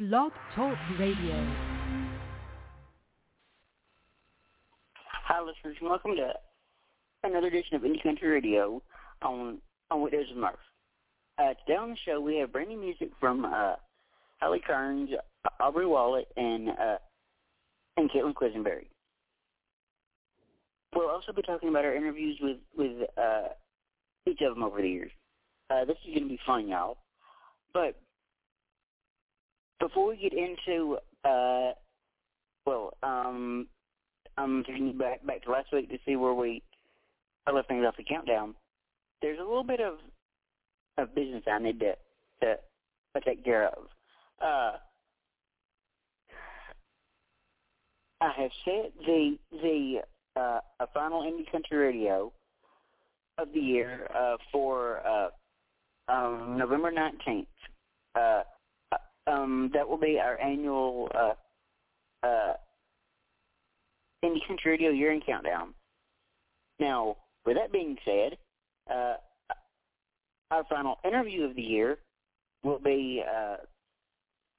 Blog Talk Radio. Hi, listeners, and welcome to another edition of Indie Country Radio on on Weekdays with Murph. Uh, today on the show, we have brand new music from uh, Halle Kearns, Aubrey Wollett, and uh, and Caitlin Quisenberry. We'll also be talking about our interviews with with uh, each of them over the years. Uh, this is going to be fun, y'all. But before we get into, uh, well, um, I'm taking you back back to last week to see where we I left things off the countdown. There's a little bit of of business I need to to, to take care of. Uh, I have set the the uh, a final indie country radio of the year uh, for uh, um, November nineteenth. Uh, um, that will be our annual uh, uh, indie country radio year end countdown. Now, with that being said, uh, our final interview of the year will be uh,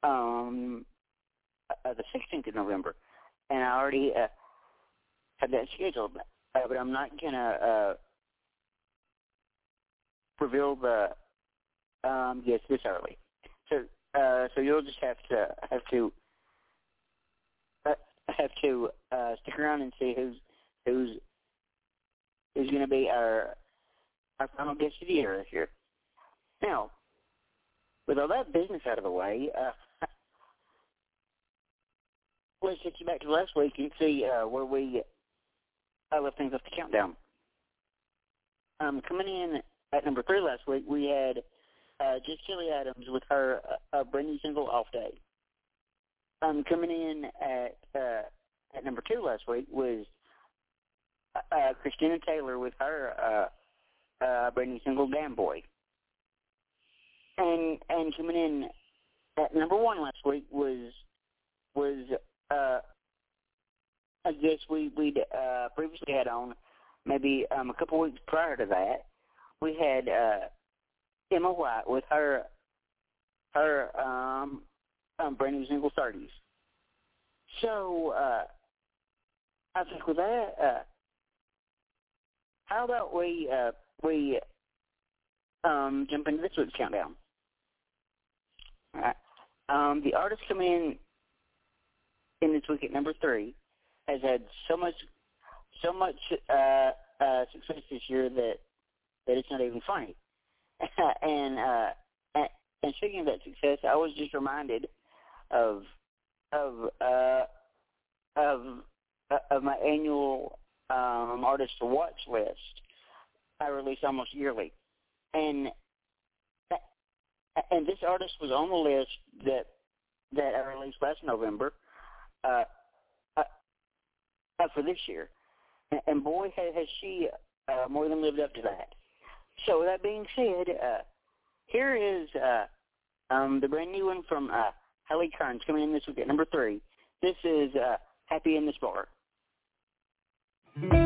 um, uh, the 16th of November, and I already uh, have that scheduled, uh, but I'm not gonna uh, reveal the um, yes this early. So, uh, so you'll just have to have to uh, have to uh, stick around and see who's who's who's going to be our our final guest of the year this year. Now, with all that business out of the way, uh, let's get you back to last week and see uh, where we uh, left things off the countdown. Um, coming in at number three last week, we had uh, just Kelly Adams with her uh, brand new single "Off Day." Um, coming in at uh, at number two last week was uh, uh, Christina Taylor with her uh, uh, brand new single "Damn Boy." And and coming in at number one last week was was uh, I guess we we uh, previously had on maybe um, a couple weeks prior to that we had uh, Emma White with her her um, um brand new single thirties. So uh, I think with that, uh, how about we uh, we um, jump into this week's countdown? All right. Um, the artist coming in in this week at number three has had so much so much uh, uh, success this year that that it's not even funny. and uh, and speaking of that success, I was just reminded of of uh, of of my annual um, artist to watch list. I release almost yearly, and and this artist was on the list that that I released last November uh, uh, uh for this year, and, and boy has, has she uh, more than lived up to that. So with that being said, uh, here is uh, um, the brand new one from uh, Halle Kearns coming in this week at number three. This is uh, Happy in this Bar. Being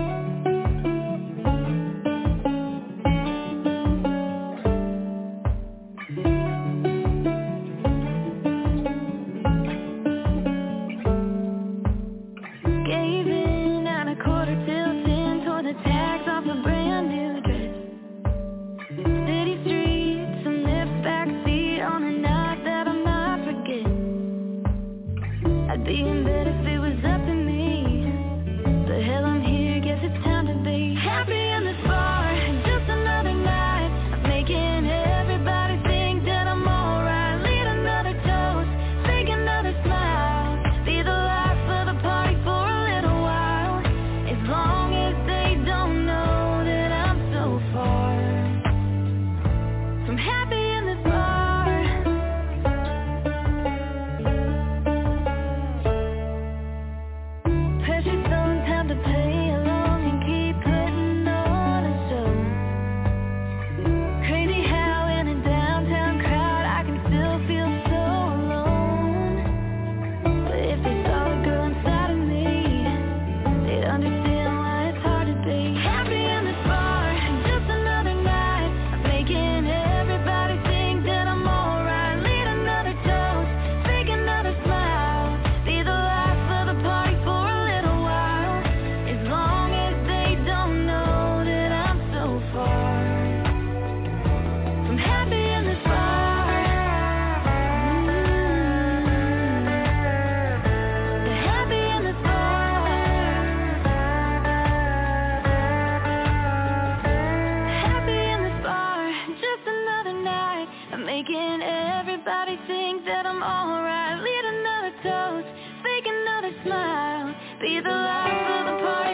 Making everybody think that I'm alright. Lead another toast, fake another smile. Be the life of the party.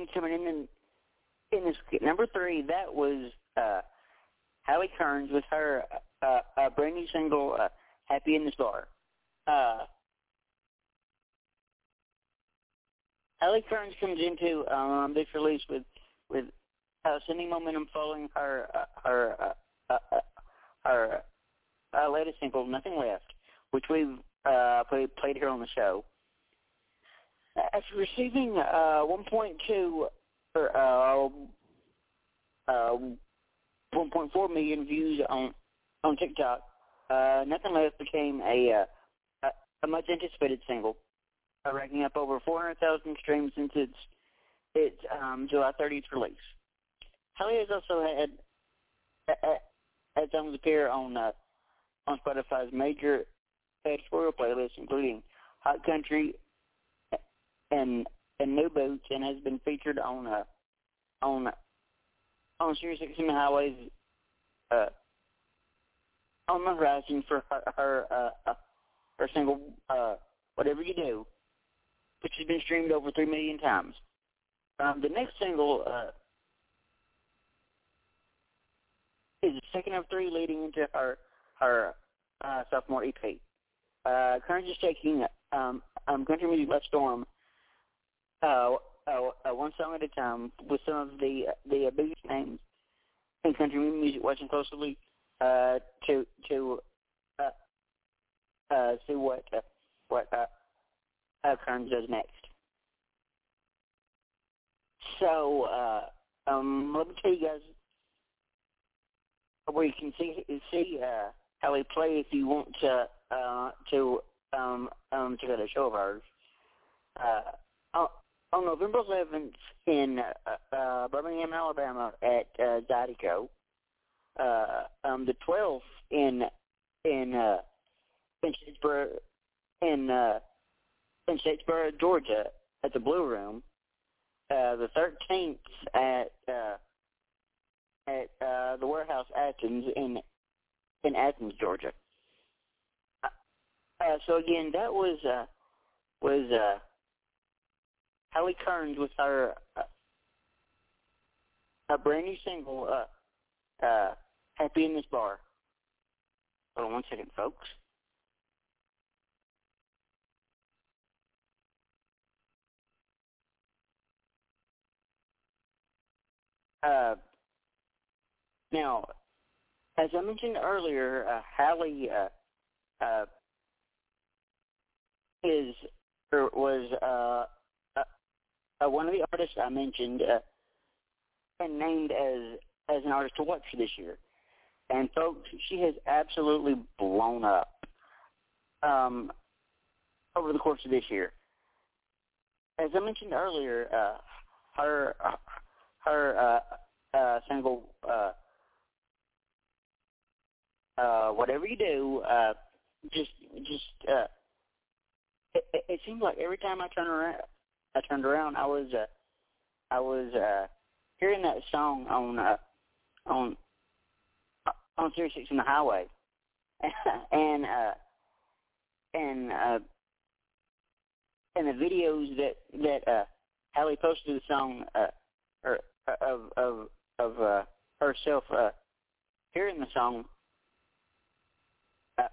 And coming in in, in this number three, that was uh, Halle Kearns with her uh, uh, brand new single uh, "Happy in the Bar." Uh, Halle Kearns comes into um, this release with with uh, sending momentum following her uh, her uh, uh, uh, her uh, latest single "Nothing Left," which we've uh, played, played here on the show. After receiving uh, 1.2 or uh, uh, 1.4 million views on on TikTok, uh, Nothing Left became a uh, a, much anticipated single, uh, racking up over 400,000 streams since its its um, July 30th release. Halle has also had uh, had songs appear on uh, on Spotify's major editorial playlists, including Hot Country and and New Boots, and has been featured on uh, on on Sirius XM Highways uh, on the horizon for her her, uh, uh, her single uh, "Whatever You Do," which has been streamed over three million times. Um, the next single uh, is the second of three leading into her her uh, sophomore EP. Uh, Kearns is taking um, um, country music by storm, uh, uh, uh, one song at a time, with some of the the uh, biggest names in country music watching closely uh, to to uh, uh, see what uh, what uh, uh, Kearns does next. So uh, um, let me tell you guys where you can see see uh, how we play if you want to uh, to um, um, to go to show of ours. Uh, on, November 11th in uh, uh, Birmingham, Alabama, at uh, Zydeco. Uh, um, the 12th in in uh, in Statesboro in uh, in Statesboro, Georgia, at the Blue Room. Uh, the 13th at uh, at uh, the Warehouse Athens in in Athens, Georgia. Uh, so again, that was uh, was uh, Halle Kearns with her uh, a brand new single, uh, uh, "Happy in This Bar." Hold on one second, folks. Uh, now, as I mentioned earlier, uh, Halle uh, uh, is or was uh, uh, one of the artists I mentioned uh, and named as as an artist to watch this year. And folks, she has absolutely blown up um, over the course of this year. As I mentioned earlier, uh, her her uh, uh, single uh, uh, "Whatever You Do" uh, just just uh, it, it, seemed like every time I turned around, I turned around, I was uh, I was uh, hearing that song on uh, on on Sirius Six on the highway, and uh, and uh, and the videos that that uh, Halle posted the song uh, or of of of uh, herself uh, hearing the song uh,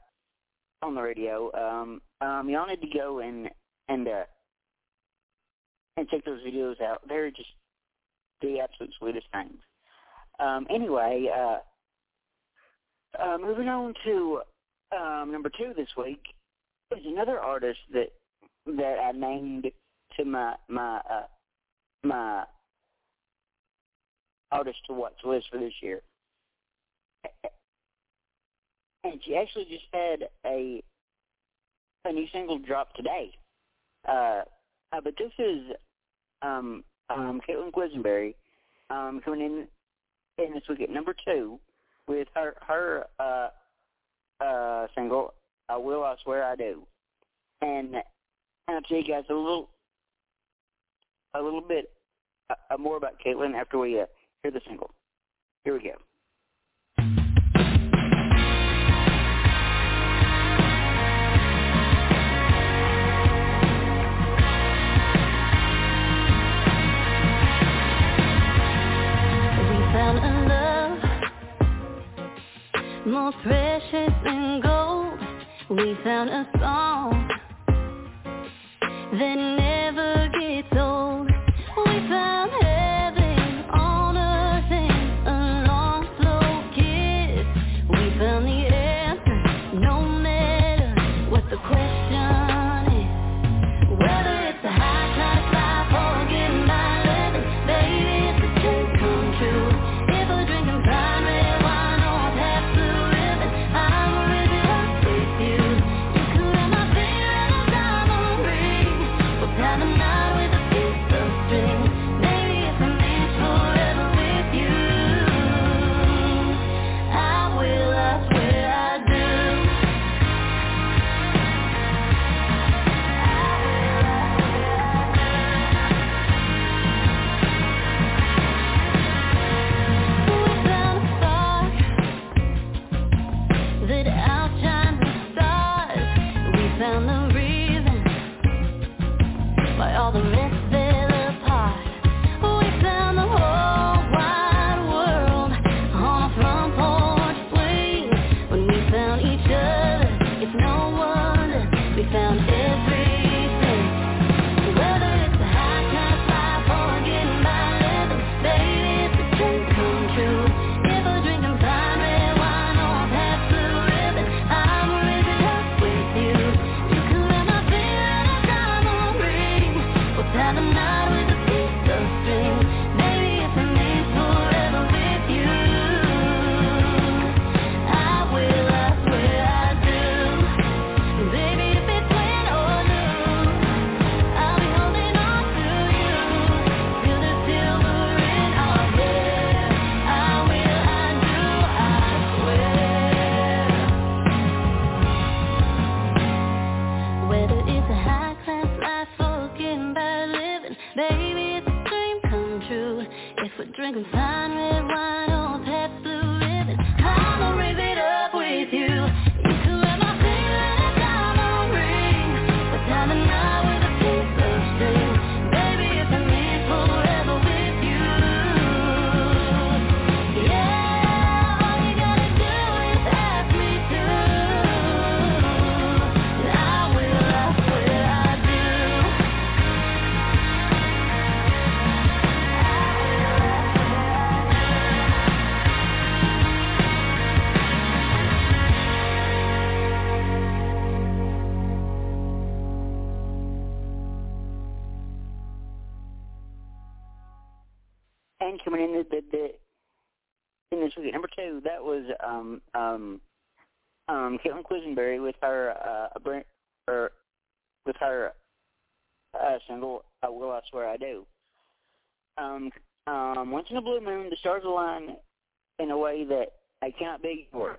on the radio. Um, um, y'all need to go and and uh, and check those videos out. They're just the absolute sweetest things. Um, anyway, uh, uh, moving on to um, number two this week is another artist that that I named to my my uh, my artist to watch list for this year. And she actually just had a a new single drop today. Uh, uh, but this is um, um, Caitlin Quisenberry um, coming in in this week at number two with her her uh, uh, single "I Will I Swear I Do," and I'll tell you guys a little a little bit uh, more about Caitlin after we uh, hear the single. Here we go. More precious than gold. We found a song that um um Caitlin Quisenberry with her uh or with her uh single "I Will I Swear I Do." Um um once in a blue moon, the stars align in a way that I cannot be ignored.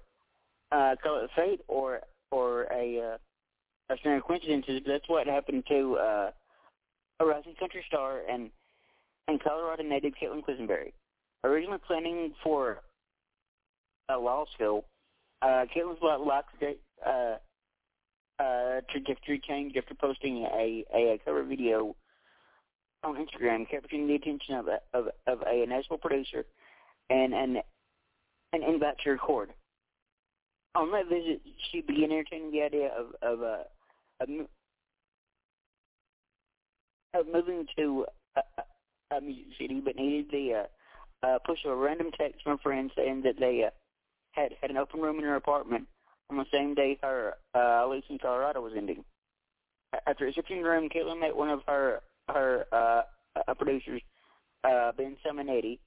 Uh, call it fate or or a uh, a string of coincidences. That's what happened to uh, a rising country star and and Colorado native Caitlin Quisenberry. Originally planning for a law school, uh, Caitlin's life uh, uh, trajectory changed after posting a, a, cover video on Instagram, capturing the attention of a, of, of a national producer and an an invite to record. On that visit, she began entertaining the idea of of uh, of, moving to a, a, music city, but needed the uh, uh, push of a random text from a friend saying that they uh, had had an open room in her apartment on the same day her uh, lease in Colorado was ending. After accepting the room, Caitlin met one of her her uh, uh, producers, uh, Ben Simonetti,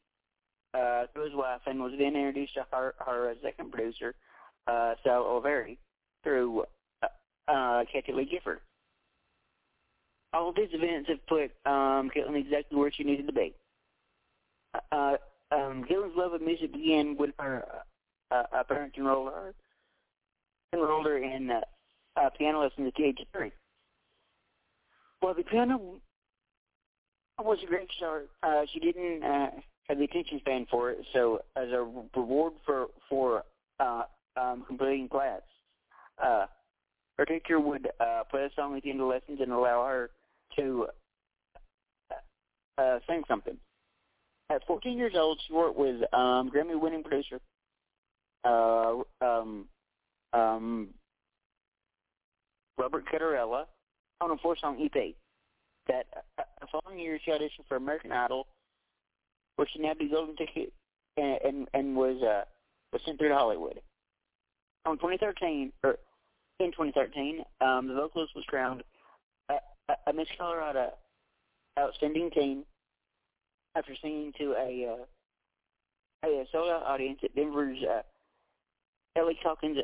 uh, through his wife and was then introduced to her, her second producer, uh, Sal Oliveri, through uh, uh, Kathie Lee Gifford. All of these events have put um, Caitlin exactly where she needed to be. Uh, um, Caitlin's love of music began with her uh, uh, parents enrolled her, in uh, uh, piano lessons at age three. Well, the piano was a great start. Uh, she didn't uh, have the attention span for it, so as a reward for for uh, um, completing class, uh, her teacher would uh, play a song at the end of lessons and allow her to uh, sing something. At 14 years old, she worked with um, Grammy-winning producer uh, um, um, Robert Cottarella on a four-song EP. That uh, following year, she auditioned for American Idol, where she nabbed a golden ticket and and, and was uh, was sent through to Hollywood. On 2013, or in 2013, um, the vocalist was crowned a, a, a Miss Colorado Outstanding Teen after singing to a uh, a sold out audience at Denver's uh, Ellie Caulkins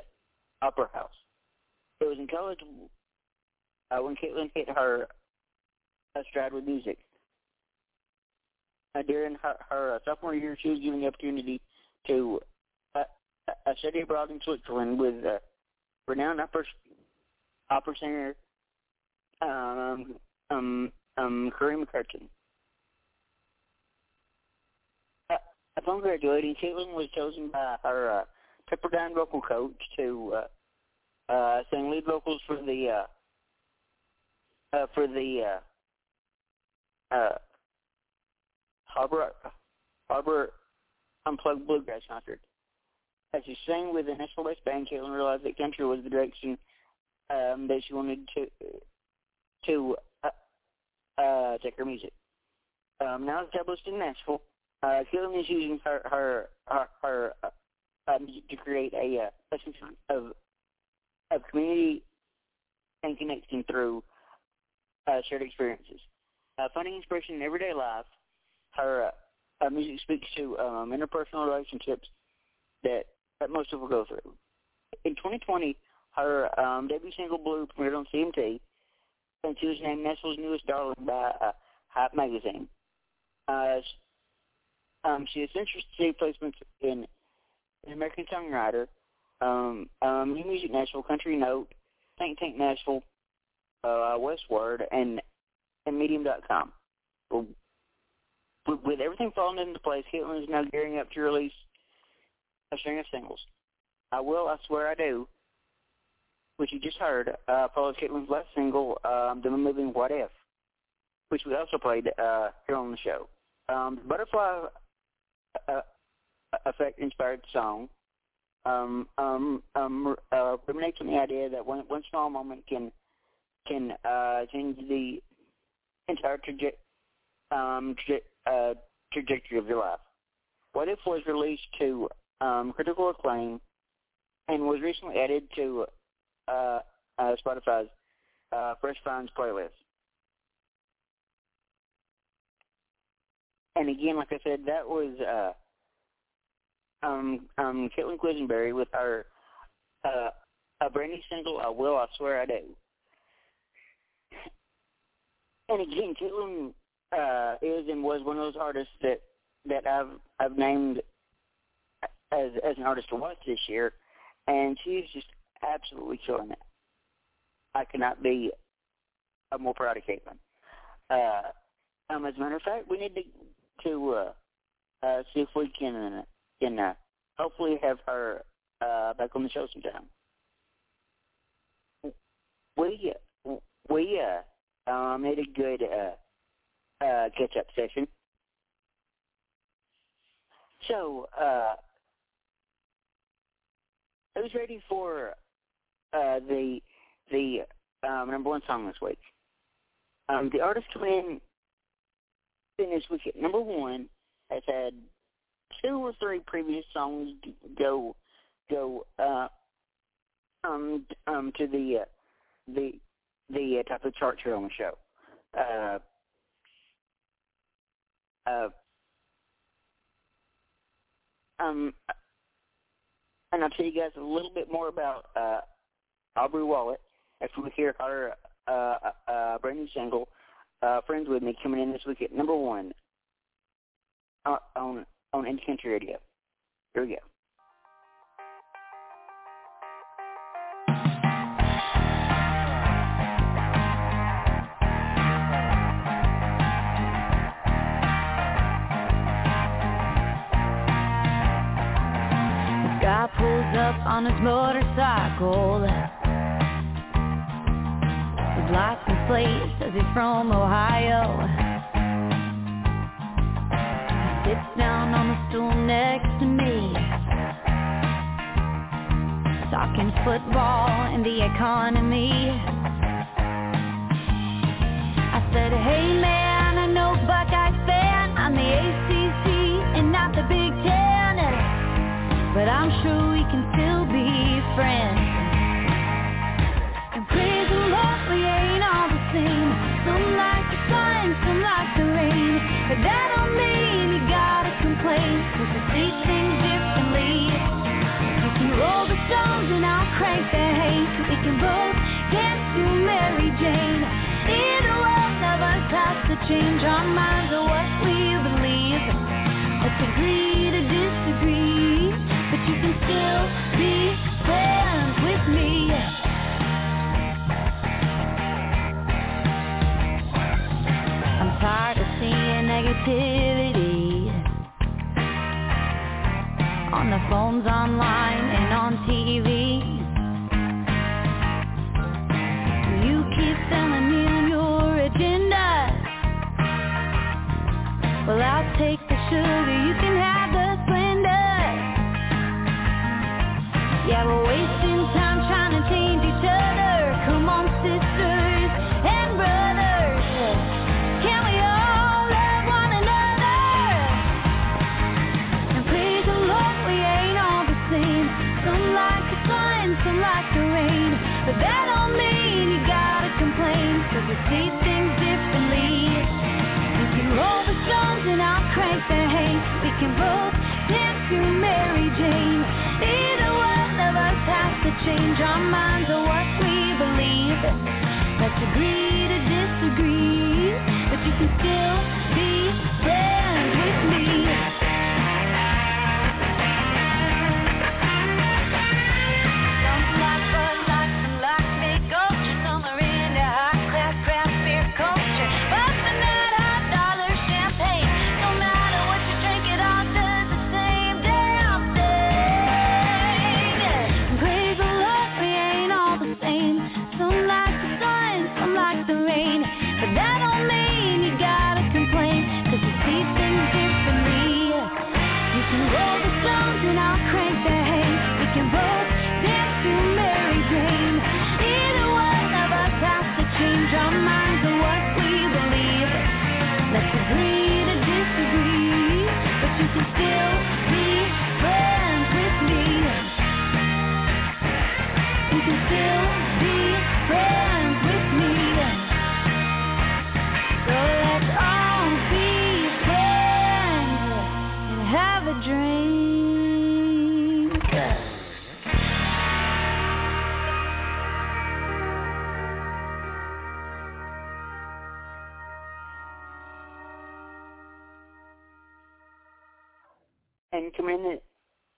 Opera House. It was in college uh, when Caitlin hit her uh, stride with music. Uh, during her, her uh, sophomore year, she was given the opportunity to uh, uh, study abroad in Switzerland with uh, renowned opera, opera singer um, um, um, Corinne McCurtain. Uh, upon graduating, Caitlin was chosen by her uh, Pepperdine vocal coach to uh, uh, sing lead vocals for the uh, uh, for the uh, uh, Harbor Harbor Unplugged Bluegrass concert. As she sang with Nashville Based Band, Caitlin realized that country was the direction um, that she wanted to to uh, uh, take her music. Um, now established in Nashville, uh, Caitlin is using her her her, her uh, to create a, uh, a sense of of community and connection through uh, shared experiences. Uh, finding inspiration in everyday life, her uh, music speaks to um, interpersonal relationships that, that most people go through. In 2020, her um, debut single "Blue" premiered on CMT, and she was named Nashville's newest darling by uh, Hype magazine. Uh, um, she has since received placements in, in American Songwriter, um, um, New Music Nashville, Country Note, Think Tank Nashville, uh, Westward, and and Medium.com. With, with everything falling into place, Caitlin is now gearing up to release a string of singles. I will, I swear I do, which you just heard, uh, follows Caitlin's last single, um, The Moving What If, which we also played uh, here on the show. Um, Butterfly uh, Effect inspired song um, um, um, uh, ruminates the idea that one, one small moment can can uh, change the entire traje- um, uh, trajectory of your life. What If was released to um, critical acclaim and was recently added to uh, uh, Spotify's uh, Fresh Finds playlist. And again, like I said, that was uh, um, um, Caitlin Quisenberry with our uh, a brand new single, I Will, I Swear I Do. And again, Caitlin uh, is and was one of those artists that that I've I've named as as an artist to watch this year, and she's just absolutely killing it. I cannot be uh, more proud of Caitlin. Uh, um, as a matter of fact, we need to to uh, uh, see if we can uh, hopefully have her uh, back on the show sometime. We we uh, made a good uh, uh, catch up session. So, uh, who's ready for uh, the the um, number one song this week? Um, the artist coming finished in week number one has had two or three previous songs go go uh, um um to the uh, the the uh, top of the chart here on the show. Uh, uh, um, and I'll tell you guys a little bit more about uh, Aubrey Wollett after we hear her uh, uh, brand new single, uh, "Friends with Me," coming in this week at number one uh, on on Indie Radio. Here we go. guy pulls up on his motorcycle. His license plate says he's from Ohio. Football and the economy. I said, hey man, I know Buckeye fan. I'm the ACC and not the Big Ten. But I'm sure we can still be friends. Change our minds or what we believe. Let's agree to disagree. But you can still be friends with me. I'm tired of seeing negativity on the phones, online, and on TV. Well, I'll take the sugar. You can have the splendor. Yeah, we're wasting time trying And coming in,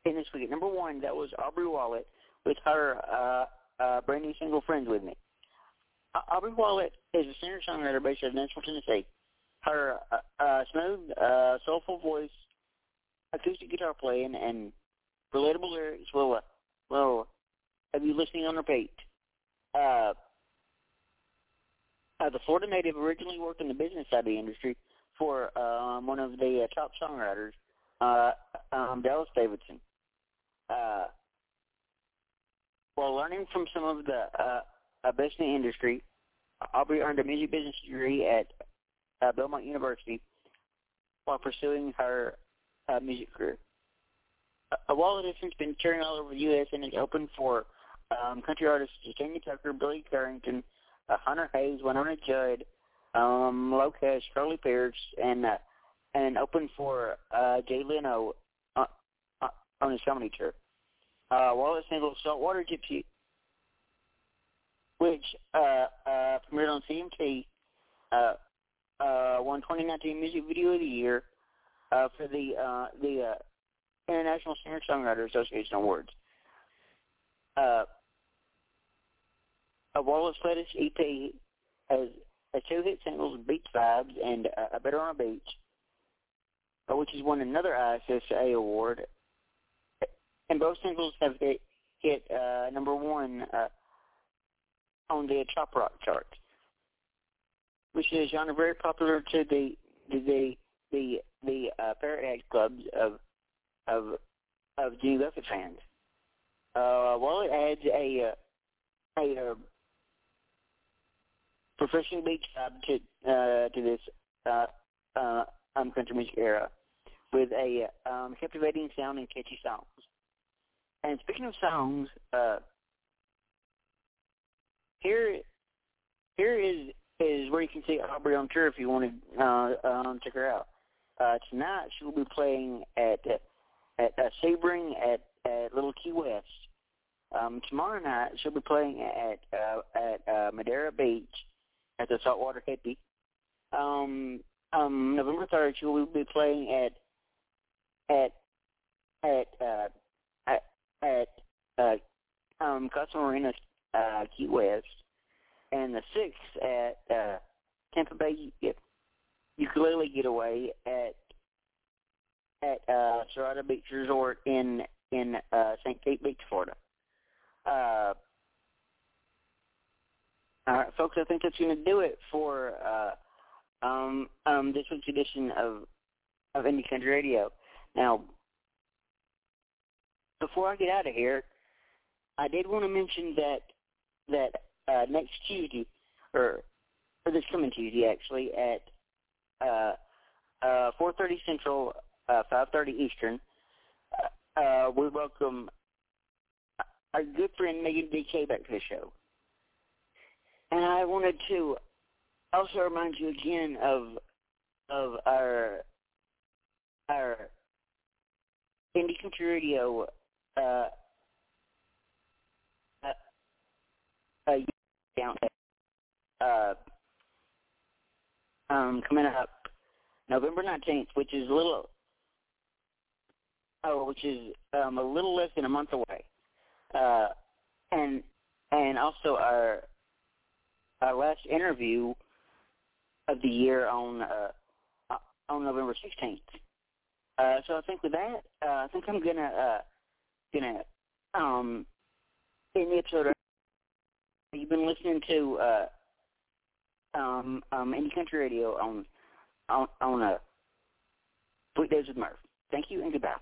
in this week number one, that was Aubrey Wollett with her uh, uh, brand new single "Friends with Me." Uh, Aubrey Wollett is a singer-songwriter based of Nashville, Tennessee. Her uh, uh, smooth, uh, soulful voice, acoustic guitar playing, and relatable lyrics will uh, will have you listening on repeat. Uh, uh, the Florida native originally worked in the business side of the industry for um, one of the uh, top songwriters, uh, um, Dallas Davidson. Uh, while learning from some of the uh, best in the industry, Aubrey earned a music business degree at uh, Belmont University while pursuing her uh, music career. Uh, Wollett has since been touring all over the U.S. and is open for um, country artists Jamie Tucker, Billy Currington, uh, Hunter Hayes, Wynonna Judd, um, LOCASH, Carly Pearce, and uh, and open for uh, Jay Leno uh, uh, on his comedy tour. Uh, Wollett single Saltwater Gypsy, which uh, uh, premiered on CMT, uh, uh, won 2019 Music Video of the Year uh, for the uh, the uh, International Singer Songwriter Association Awards. Uh, a Wallace Lettuce EP has, has two hit singles, Beach Vibes and uh, A Better on a Beach, which has won another ISSA award. And both singles have hit, uh, number one uh, on the Trop Rock chart, which is a genre very popular to the the the the uh, Parrot clubs of of of Jimmy Buffett fans. Uh, well, it adds a uh, a uh, professional beach job to uh, to this uh, uh, um, country music era with a um, captivating sound and catchy songs. And speaking of songs, uh, here here is is where you can see Aubrey on tour if you want to uh, um, check her out. Uh, tonight she will be playing at at uh, at, at Little Key West. Um, tomorrow night she'll be playing at uh, at uh, Madeira Beach at the Saltwater Hippie. Um, um, November third she will be playing at at at uh, at, at uh, um, Casa Marina uh, Key West, and the sixth at uh, Tampa Bay Ukulele Getaway at at uh, Sirata Beach Resort in in uh, St. Pete Beach, Florida. Uh, all right, folks, I think that's going to do it for uh, um, um, this week's edition of of Indie Country Radio. Now, before I get out of here, I did want to mention that that uh, next Tuesday, or or this coming Tuesday actually, at uh, uh, 4:30 Central, uh, 5:30 Eastern, uh, uh, we welcome our good friend Megan DK back to the show. And I wanted to also remind you again of of our our Indie Country uh, uh, down uh, um, coming up November nineteenth, which is a little oh, which is um, a little less than a month away, uh, and and also our our last interview of the year on uh, on November sixteenth. Uh, so I think with that, uh, I think I'm gonna uh, gonna um, in the episode. You've been listening to uh, um, um, Indie Country Radio on on on uh, Weekdays with Murph. Thank you and goodbye.